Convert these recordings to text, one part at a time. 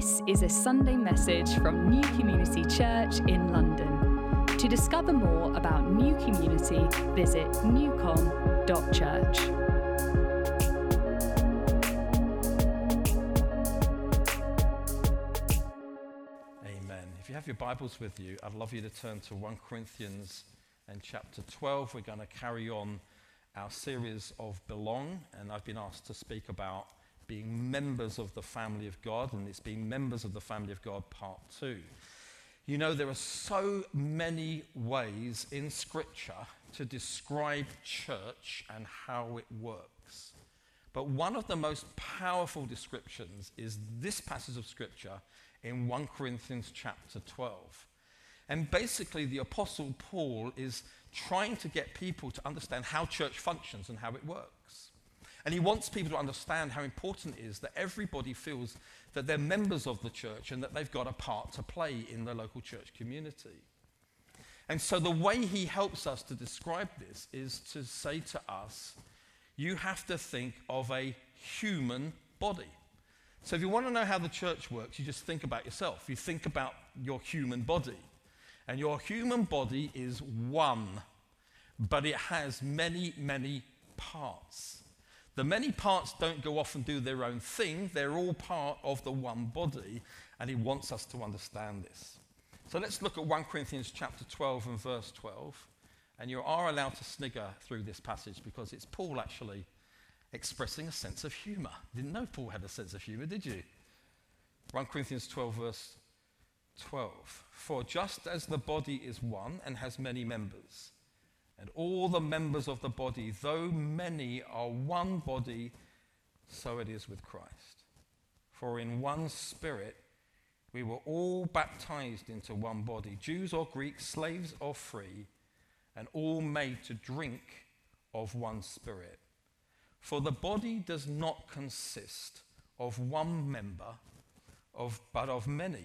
This is a Sunday message from New Community Church in London. To discover more about New Community, visit newcom.church. Amen. If you have your Bibles with you, I'd love you to turn to 1 Corinthians and chapter 12. We're going to carry on our series of Belong, and I've been asked to speak about being members of the family of God, and it's being members of the family of God, part two. You know, there are so many ways in Scripture to describe church and how it works. But one of the most powerful descriptions is this passage of Scripture in 1 Corinthians chapter 12. And basically, the Apostle Paul is trying to get people to understand how church functions and how it works. And he wants people to understand how important it is that everybody feels that they're members of the church and that they've got a part to play in the local church community. And so the way he helps us to describe this is to say to us, you have to think of a human body. So if you want to know how the church works, you just think about yourself. You think about your human body. And your human body is one, but it has many, many parts. The many parts don't go off and do their own thing, they're all part of the one body, and he wants us to understand this. So let's look at 1 Corinthians chapter 12 and verse 12. And you are allowed to snigger through this passage because it's Paul actually expressing a sense of humor. Didn't know Paul had a sense of humor, did you? 1 Corinthians 12, verse 12. For just as the body is one and has many members, and all the members of the body, though many are one body, so it is with Christ. For in one spirit we were all baptized into one body, Jews or Greeks, slaves or free, and all made to drink of one spirit. For the body does not consist of one member, of, but of many.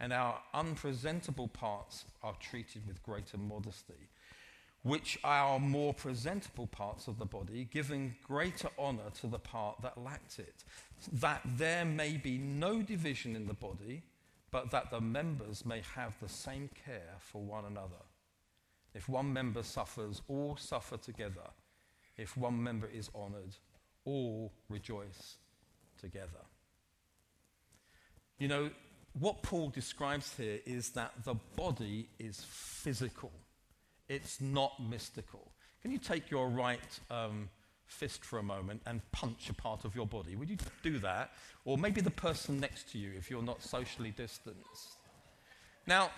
and our unpresentable parts are treated with greater modesty, which our more presentable parts of the body, giving greater honor to the part that lacked it, that there may be no division in the body, but that the members may have the same care for one another. If one member suffers, all suffer together. If one member is honored, all rejoice together. You know, what Paul describes here is that the body is physical, it's not mystical. Can you take your right um, fist for a moment and punch a part of your body? Would you do that? Or maybe the person next to you if you're not socially distanced. Now,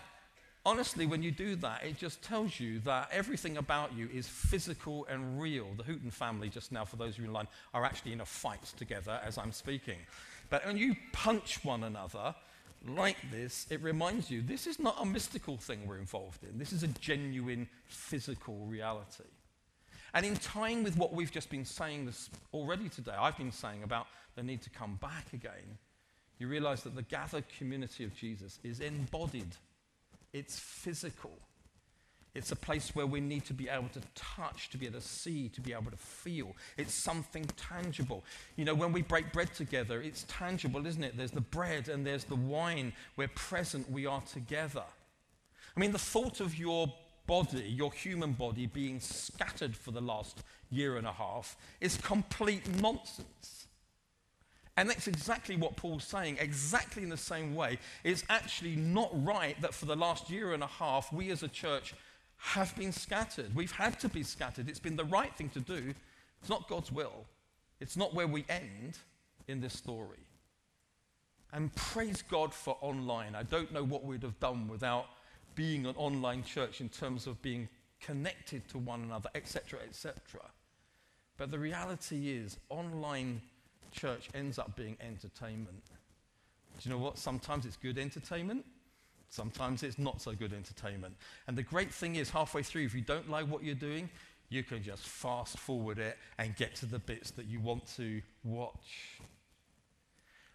honestly, when you do that, it just tells you that everything about you is physical and real. The Hooten family, just now, for those of you in line, are actually in a fight together as I'm speaking. But when you punch one another, like this, it reminds you this is not a mystical thing we're involved in. This is a genuine physical reality. And in tying with what we've just been saying this already today, I've been saying about the need to come back again, you realize that the gathered community of Jesus is embodied, it's physical. It's a place where we need to be able to touch, to be able to see, to be able to feel. It's something tangible. You know, when we break bread together, it's tangible, isn't it? There's the bread and there's the wine. We're present, we are together. I mean, the thought of your body, your human body, being scattered for the last year and a half is complete nonsense. And that's exactly what Paul's saying, exactly in the same way. It's actually not right that for the last year and a half, we as a church have been scattered. We've had to be scattered. It's been the right thing to do. It's not God's will. It's not where we end in this story. And praise God for online. I don't know what we'd have done without being an online church in terms of being connected to one another, etc., etc. But the reality is, online church ends up being entertainment. Do you know what? Sometimes it's good entertainment, sometimes it's not so good entertainment. And the great thing is, halfway through, if you don't like what you're doing, you can just fast forward it and get to the bits that you want to watch.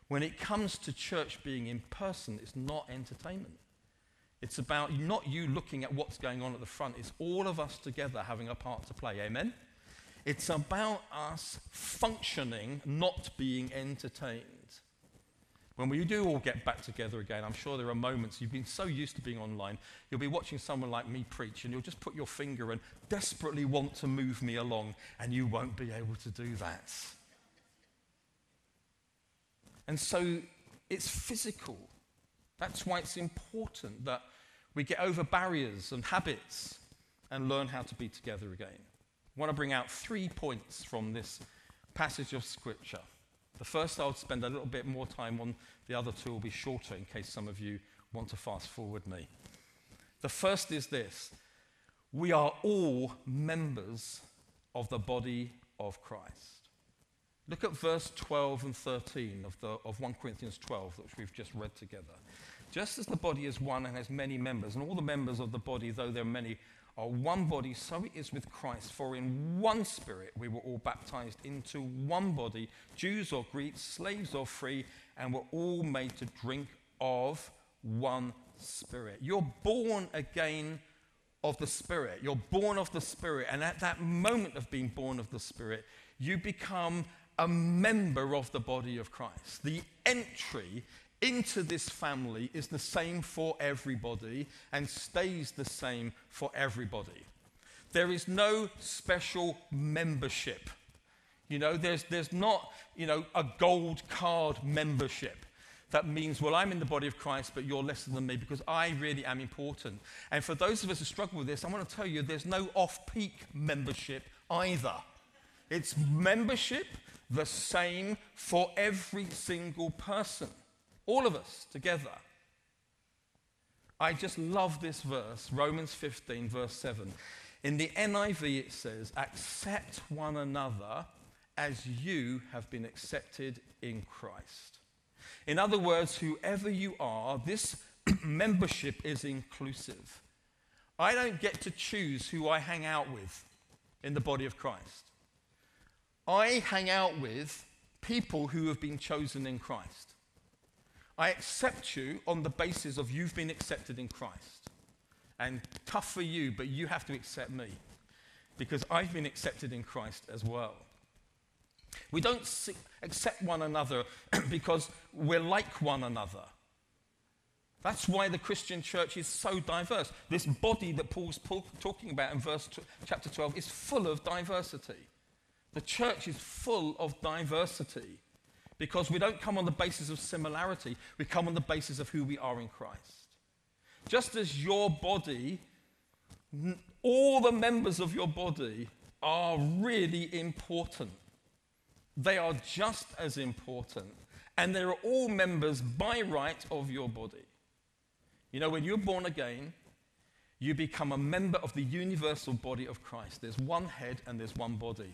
When it comes to church being in person, it's not entertainment. It's about not you looking at what's going on at the front, it's all of us together having a part to play. Amen? It's about us functioning, not being entertained. When we do all get back together again, I'm sure there are moments you've been so used to being online, you'll be watching someone like me preach and you'll just put your finger and desperately want to move me along, and you won't be able to do that. And so it's physical. That's why it's important that we get over barriers and habits and learn how to be together again. I want to bring out three points from this passage of Scripture. The first I'll spend a little bit more time on, the other two will be shorter in case some of you want to fast forward me. The first is this we are all members of the body of Christ. Look at verse 12 and 13 of, the, of 1 Corinthians 12, which we've just read together. Just as the body is one and has many members, and all the members of the body, though there are many, are one body, so it is with Christ. For in one spirit we were all baptized into one body, Jews or Greeks, slaves or free, and we're all made to drink of one spirit. You're born again of the Spirit. You're born of the Spirit. And at that moment of being born of the Spirit, you become a member of the body of Christ. The entry into this family is the same for everybody and stays the same for everybody. There is no special membership. You know, there's, there's not, you know, a gold card membership that means, well, I'm in the body of Christ, but you're lesser than me because I really am important. And for those of us who struggle with this, I want to tell you there's no off peak membership either. It's membership the same for every single person. All of us together. I just love this verse, Romans 15, verse 7. In the NIV, it says, Accept one another as you have been accepted in Christ. In other words, whoever you are, this membership is inclusive. I don't get to choose who I hang out with in the body of Christ. I hang out with people who have been chosen in Christ. I accept you on the basis of you've been accepted in Christ. And tough for you, but you have to accept me because I've been accepted in Christ as well. We don't accept one another because we're like one another. That's why the Christian church is so diverse. This body that Paul's talking about in verse t- chapter 12 is full of diversity. The church is full of diversity because we don't come on the basis of similarity, we come on the basis of who we are in Christ. Just as your body, all the members of your body are really important. They are just as important. And they're all members by right of your body. You know, when you're born again, you become a member of the universal body of Christ. There's one head and there's one body.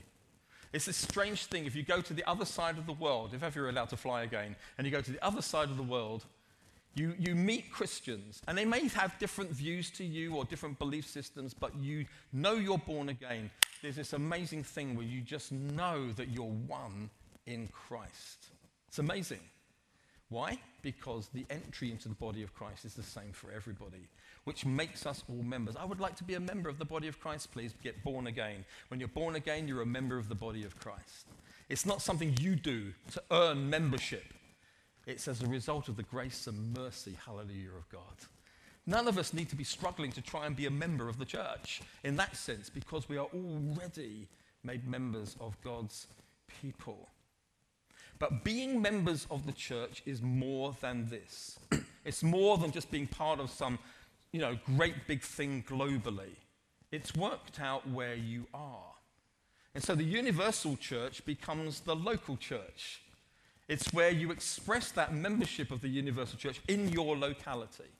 It's a strange thing. If you go to the other side of the world, if ever you're allowed to fly again, and you go to the other side of the world, you, you meet Christians, and they may have different views to you or different belief systems, but you know you're born again. There's this amazing thing where you just know that you're one in Christ. It's amazing. Why? Because the entry into the body of Christ is the same for everybody which makes us all members. I would like to be a member of the body of Christ, please. Get born again. When you're born again, you're a member of the body of Christ. It's not something you do to earn membership, it's as a result of the grace and mercy, hallelujah, of God. None of us need to be struggling to try and be a member of the church in that sense because we are already made members of God's people. But being members of the church is more than this. it's more than just being part of some you know, great big thing globally. It's worked out where you are. And so the universal church becomes the local church. It's where you express that membership of the universal church in your locality.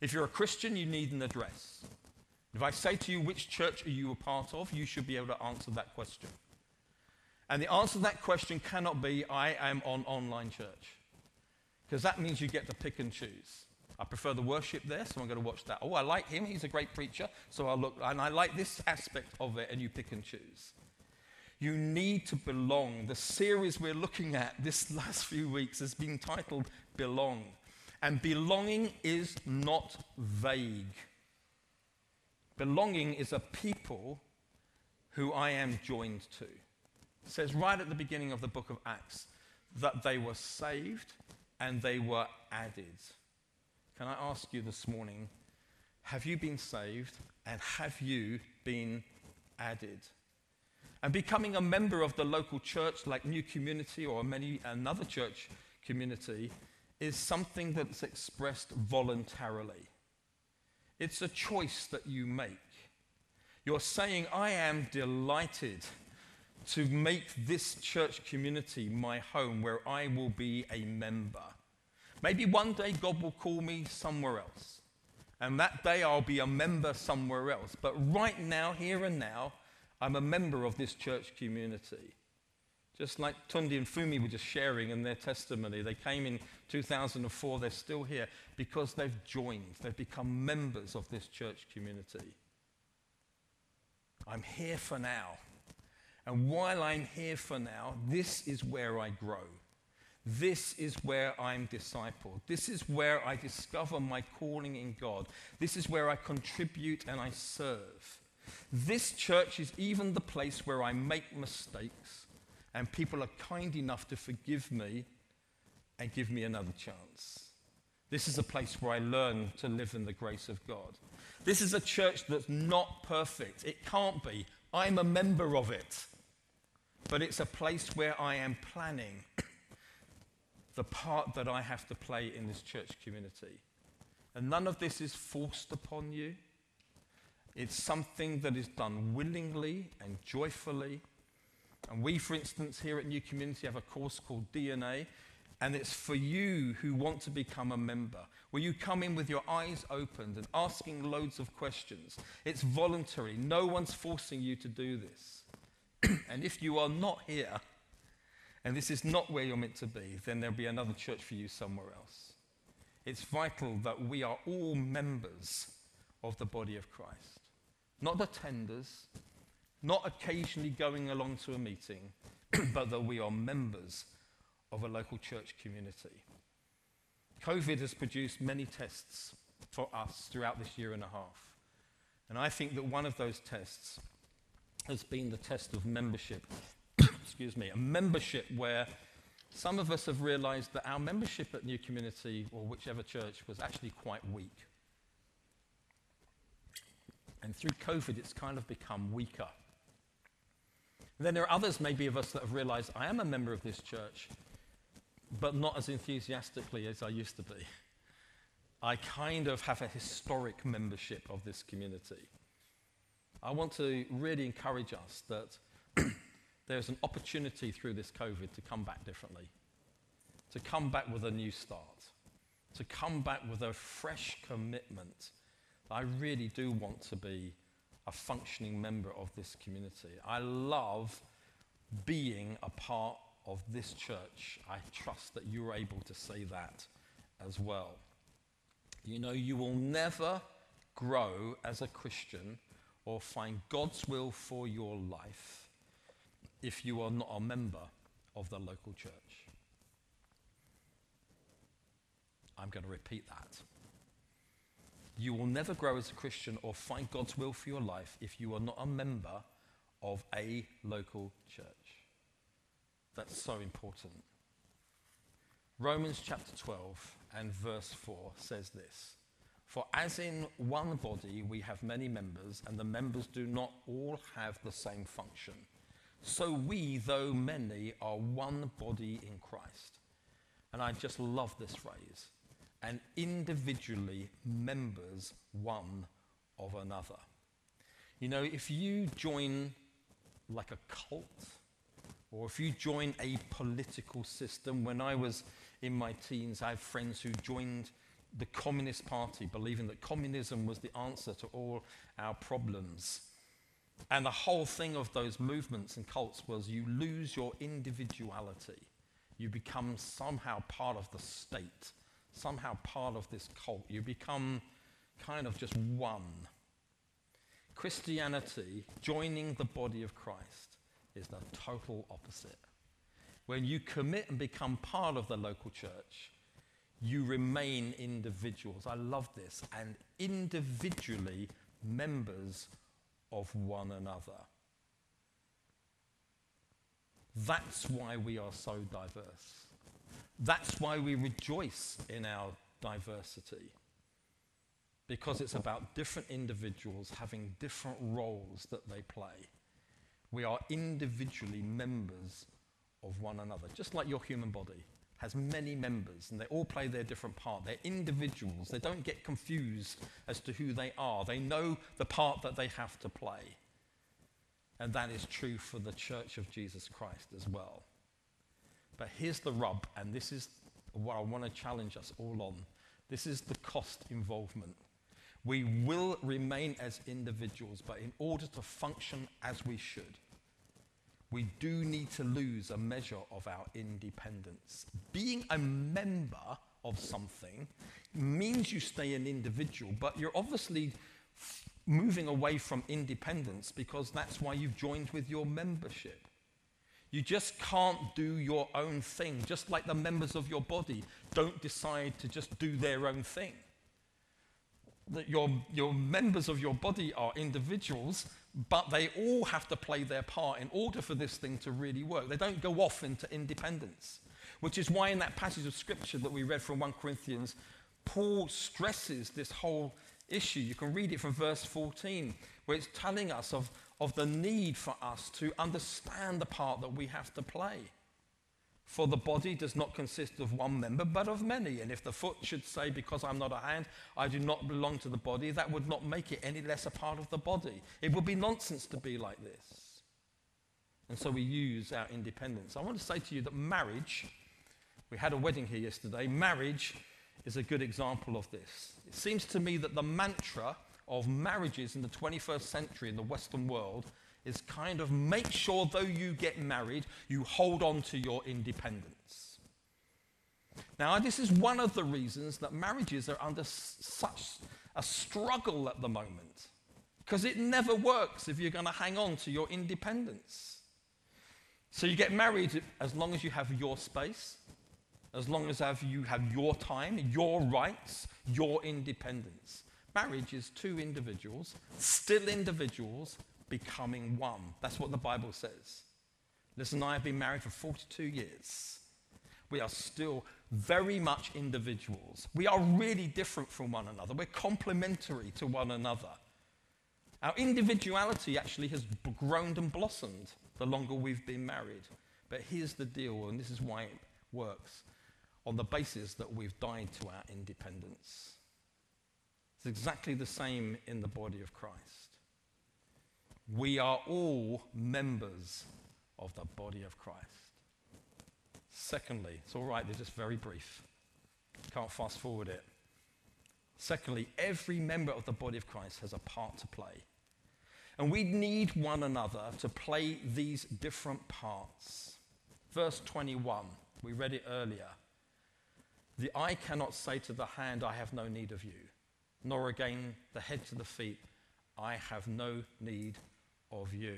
If you're a Christian, you need an address. If I say to you, which church are you a part of, you should be able to answer that question. And the answer to that question cannot be, I am on online church. Because that means you get to pick and choose. I prefer the worship there, so I'm going to watch that. Oh, I like him, he's a great preacher, so I'll look, and I like this aspect of it, and you pick and choose. You need to belong. The series we're looking at this last few weeks has been titled Belong. And belonging is not vague. Belonging is a people who I am joined to. It says right at the beginning of the book of Acts that they were saved and they were added. Can I ask you this morning, have you been saved and have you been added? And becoming a member of the local church, like New Community or many another church community, is something that's expressed voluntarily. It's a choice that you make. You're saying, I am delighted to make this church community my home where I will be a member. Maybe one day God will call me somewhere else. And that day I'll be a member somewhere else. But right now, here and now, I'm a member of this church community. Just like Tunde and Fumi were just sharing in their testimony. They came in 2004, they're still here because they've joined, they've become members of this church community. I'm here for now. And while I'm here for now, this is where I grow. This is where I'm discipled. This is where I discover my calling in God. This is where I contribute and I serve. This church is even the place where I make mistakes and people are kind enough to forgive me and give me another chance. This is a place where I learn to live in the grace of God. This is a church that's not perfect. It can't be. I'm a member of it. But it's a place where I am planning the part that I have to play in this church community. And none of this is forced upon you. It's something that is done willingly and joyfully. And we, for instance, here at New Community have a course called DNA, and it's for you who want to become a member, where you come in with your eyes opened and asking loads of questions. It's voluntary, no one's forcing you to do this. And if you are not here, and this is not where you're meant to be, then there'll be another church for you somewhere else. It's vital that we are all members of the body of Christ, not attenders, not occasionally going along to a meeting, but that we are members of a local church community. COVID has produced many tests for us throughout this year and a half. And I think that one of those tests has been the test of membership excuse me, a membership where some of us have realized that our membership at New Community or whichever church was actually quite weak. And through COVID, it's kind of become weaker. And then there are others, maybe, of us that have realized I am a member of this church, but not as enthusiastically as I used to be. I kind of have a historic membership of this community. I want to really encourage us that there's an opportunity through this COVID to come back differently, to come back with a new start, to come back with a fresh commitment. I really do want to be a functioning member of this community. I love being a part of this church. I trust that you're able to say that as well. You know, you will never grow as a Christian or find God's will for your life if you are not a member of the local church. I'm going to repeat that. You will never grow as a Christian or find God's will for your life if you are not a member of a local church. That's so important. Romans chapter 12 and verse 4 says this For as in one body we have many members, and the members do not all have the same function. So we, though many, are one body in Christ. And I just love this phrase. And individually members one of another. You know, if you join like a cult, or if you join a political system, when I was in my teens, I had friends who joined the Communist Party, believing that communism was the answer to all our problems. And the whole thing of those movements and cults was you lose your individuality. You become somehow part of the state, somehow part of this cult. You become kind of just one. Christianity, joining the body of Christ, is the total opposite. When you commit and become part of the local church, you remain individuals. I love this. And individually members of one another. That's why we are so diverse. That's why we rejoice in our diversity. Because it's about different individuals having different roles that they play. We are individually members of one another, just like your human body has many members and they all play their different part. They're individuals. They don't get confused as to who they are. They know the part that they have to play. And that is true for the church of Jesus Christ as well. But here's the rub, and this is what I want to challenge us all on. This is the cost involvement. We will remain as individuals, but in order to function as we should, we do need to lose a measure of our independence. Being a member of something means you stay an individual, but you're obviously moving away from independence because that's why you've joined with your membership. You just can't do your own thing, just like the members of your body don't decide to just do their own thing. That your, your members of your body are individuals, but they all have to play their part in order for this thing to really work. They don't go off into independence, which is why in that passage of scripture that we read from 1 Corinthians, Paul stresses this whole issue. You can read it from verse 14, where it's telling us of, of the need for us to understand the part that we have to play. For the body does not consist of one member, but of many. And if the foot should say, Because I'm not a hand, I do not belong to the body, that would not make it any less a part of the body. It would be nonsense to be like this. And so we use our independence. I want to say to you that marriage, we had a wedding here yesterday, marriage is a good example of this. It seems to me that the mantra of marriages in the 21st century in the Western world is kind of make sure, though you get married, you hold on to your independence. Now, this is one of the reasons that marriages are under such a struggle at the moment, because it never works if you're going to hang on to your independence. So, you get married as long as you have your space, as long as you have your time, your rights, your independence. Marriage is two individuals, still individuals, becoming one. That's what the Bible says. Listen, I have been married for 42 years. We are still very much individuals. We are really different from one another. We're complementary to one another. Our individuality actually has grown and blossomed the longer we've been married. But here's the deal, and this is why it works on the basis that we've died to our independence. It's exactly the same in the body of Christ. We are all members of the body of Christ. Secondly, it's all right, they're just very brief. Can't fast forward it. Secondly, every member of the body of Christ has a part to play. And we need one another to play these different parts. Verse 21, we read it earlier. The eye cannot say to the hand, I have no need of you, nor again the head to the feet, I have no need of you.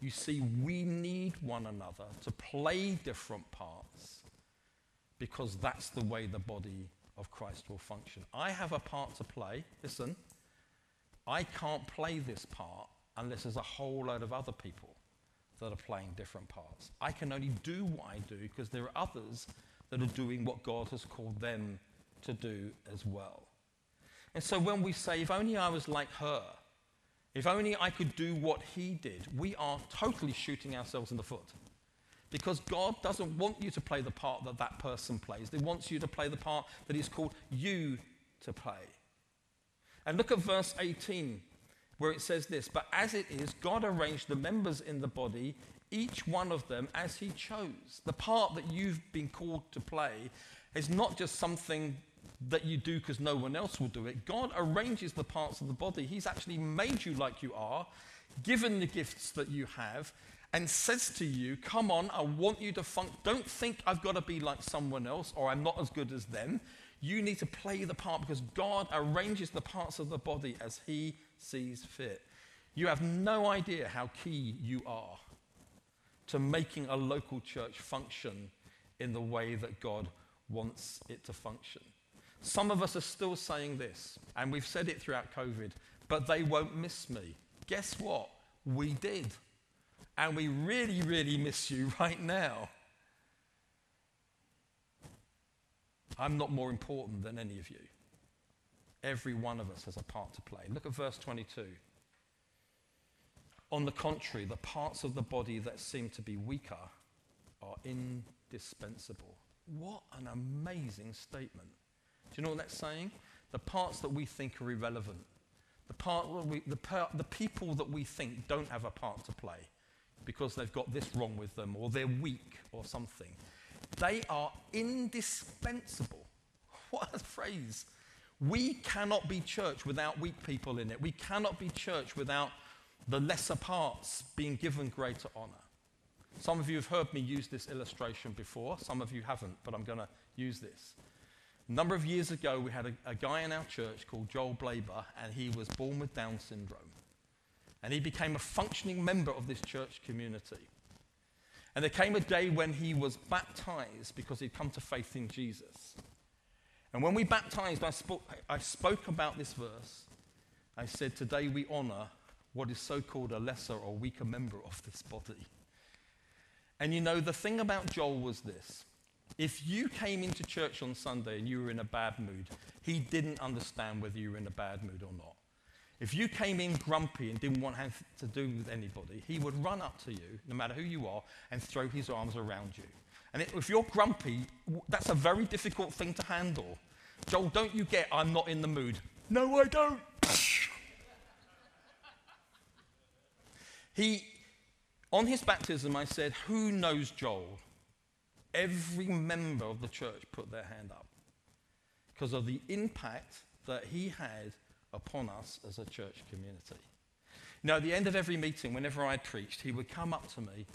You see, we need one another to play different parts because that's the way the body of Christ will function. I have a part to play. Listen, I can't play this part unless there's a whole load of other people that are playing different parts. I can only do what I do because there are others that are doing what God has called them to do as well. And so when we say, if only I was like her, if only I could do what he did. We are totally shooting ourselves in the foot. Because God doesn't want you to play the part that that person plays. He wants you to play the part that He's called you to play. And look at verse 18. where it says this But as it is, God arranged the members in the body, each one of them as He chose. The part that you've been called to play is not just something that you do because no one else will do it. God arranges the parts of the body. He's actually made you like you are, given the gifts that you have, and says to you, Come on, I want you to function. Don't think I've got to be like someone else or I'm not as good as them. You need to play the part because God arranges the parts of the body as He sees fit. You have no idea how key you are to making a local church function in the way that God wants it to function. Some of us are still saying this, and we've said it throughout COVID, but they won't miss me. Guess what? We did. And we really, really miss you right now. I'm not more important than any of you. Every one of us has a part to play. Look at verse 22. On the contrary, the parts of the body that seem to be weaker are indispensable. What an amazing statement. Do you know what that's saying? The parts that we think are irrelevant, the, part we, the, par- the people that we think don't have a part to play because they've got this wrong with them or they're weak or something, they are indispensable. What a phrase. We cannot be church without weak people in it. We cannot be church without the lesser parts being given greater honor. Some of you have heard me use this illustration before, some of you haven't, but I'm going to use this. A number of years ago, we had a, a guy in our church called Joel Blaber, and he was born with Down syndrome. And he became a functioning member of this church community. And there came a day when he was baptized because he'd come to faith in Jesus. And when we baptized, I spoke, I spoke about this verse. I said, Today we honor what is so called a lesser or weaker member of this body. And you know, the thing about Joel was this if you came into church on Sunday and you were in a bad mood, he didn't understand whether you were in a bad mood or not. If you came in grumpy and didn't want to do with anybody, he would run up to you, no matter who you are, and throw his arms around you. And if you're grumpy, that's a very difficult thing to handle. Joel, don't you get I'm not in the mood? No, I don't. he, on his baptism, I said, Who knows Joel? Every member of the church put their hand up because of the impact that he had upon us as a church community. Now, at the end of every meeting, whenever I preached, he would come up to me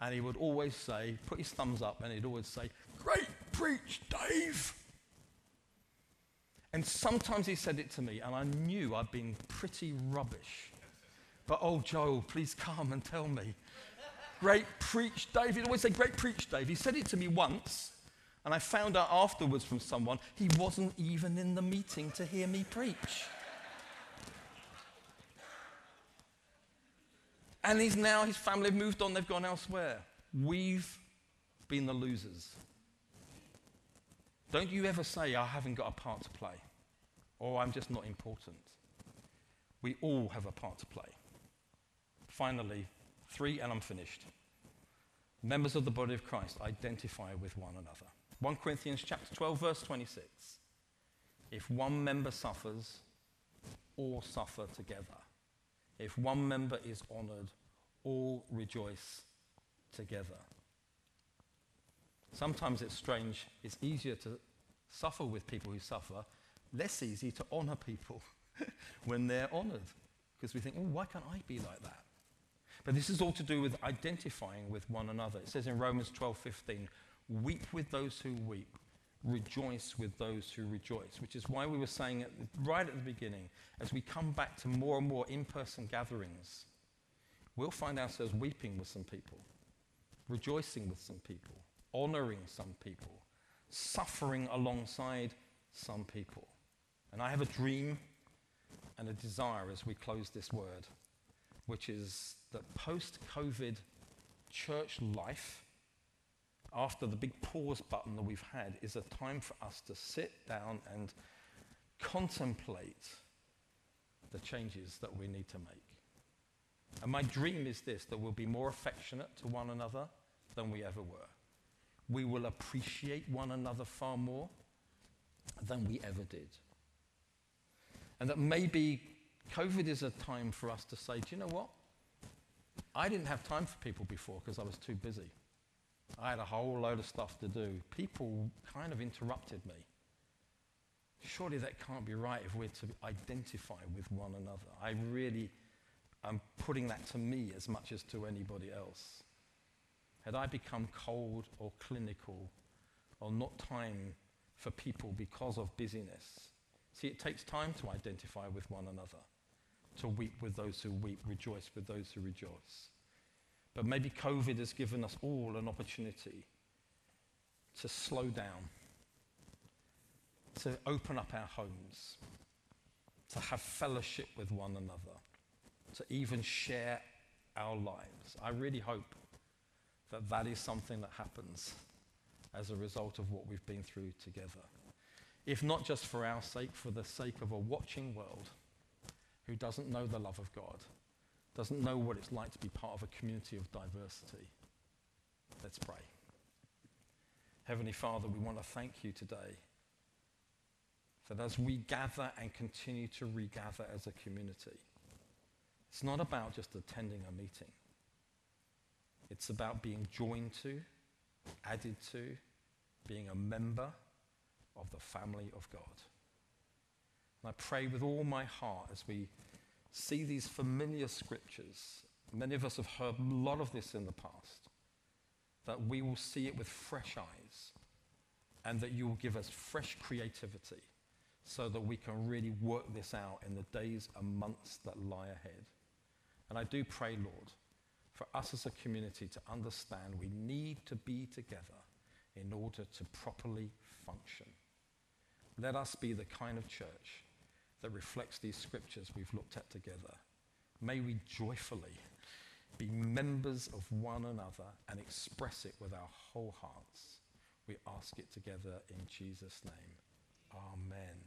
and he would always say, put his thumbs up, and he'd always say, Great preach, Dave. And sometimes he said it to me, and I knew I'd been pretty rubbish. But oh, Joel, please come and tell me. Great preach, Dave. He'd always say, Great preach, Dave. He said it to me once, and I found out afterwards from someone he wasn't even in the meeting to hear me preach. And he's now, his family have moved on, they've gone elsewhere. We've been the losers. Don't you ever say, I haven't got a part to play, or I'm just not important. We all have a part to play. Finally, three, and I'm finished. Members of the body of Christ identify with one another. 1 Corinthians chapter 12, verse 26. If one member suffers, all suffer together. If one member is honored, all rejoice together. Sometimes it's strange, it's easier to suffer with people who suffer, less easy to honor people when they're honored. Because we think, oh, why can't I be like that? But this is all to do with identifying with one another. It says in Romans 12:15, weep with those who weep, rejoice with those who rejoice, which is why we were saying at, right at the beginning, as we come back to more and more in person gatherings, we'll find ourselves weeping with some people, rejoicing with some people, honoring some people, suffering alongside some people. And I have a dream and a desire as we close this word, which is that post COVID church life after the big pause button that we've had, is a time for us to sit down and contemplate the changes that we need to make. And my dream is this that we'll be more affectionate to one another than we ever were. We will appreciate one another far more than we ever did. And that maybe COVID is a time for us to say, do you know what? I didn't have time for people before because I was too busy. I had a whole load of stuff to do. People kind of interrupted me. Surely that can't be right if we're to identify with one another. I really am putting that to me as much as to anybody else. Had I become cold or clinical or not time for people because of busyness? See, it takes time to identify with one another, to weep with those who weep, rejoice with those who rejoice. But maybe COVID has given us all an opportunity to slow down, to open up our homes, to have fellowship with one another, to even share our lives. I really hope that that is something that happens as a result of what we've been through together. If not just for our sake, for the sake of a watching world who doesn't know the love of God, doesn't know what it's like to be part of a community of diversity. Let's pray. Heavenly Father, we want to thank you today that as we gather and continue to regather as a community, it's not about just attending a meeting. It's about being joined to, added to, being a member of the family of God. And I pray with all my heart as we see these familiar scriptures. Many of us have heard a lot of this in the past. That we will see it with fresh eyes and that you will give us fresh creativity so that we can really work this out in the days and months that lie ahead. And I do pray, Lord, for us as a community to understand we need to be together in order to properly function. Let us be the kind of church that reflects these scriptures we've looked at together. May we joyfully be members of one another and express it with our whole hearts. We ask it together in Jesus' name. Amen.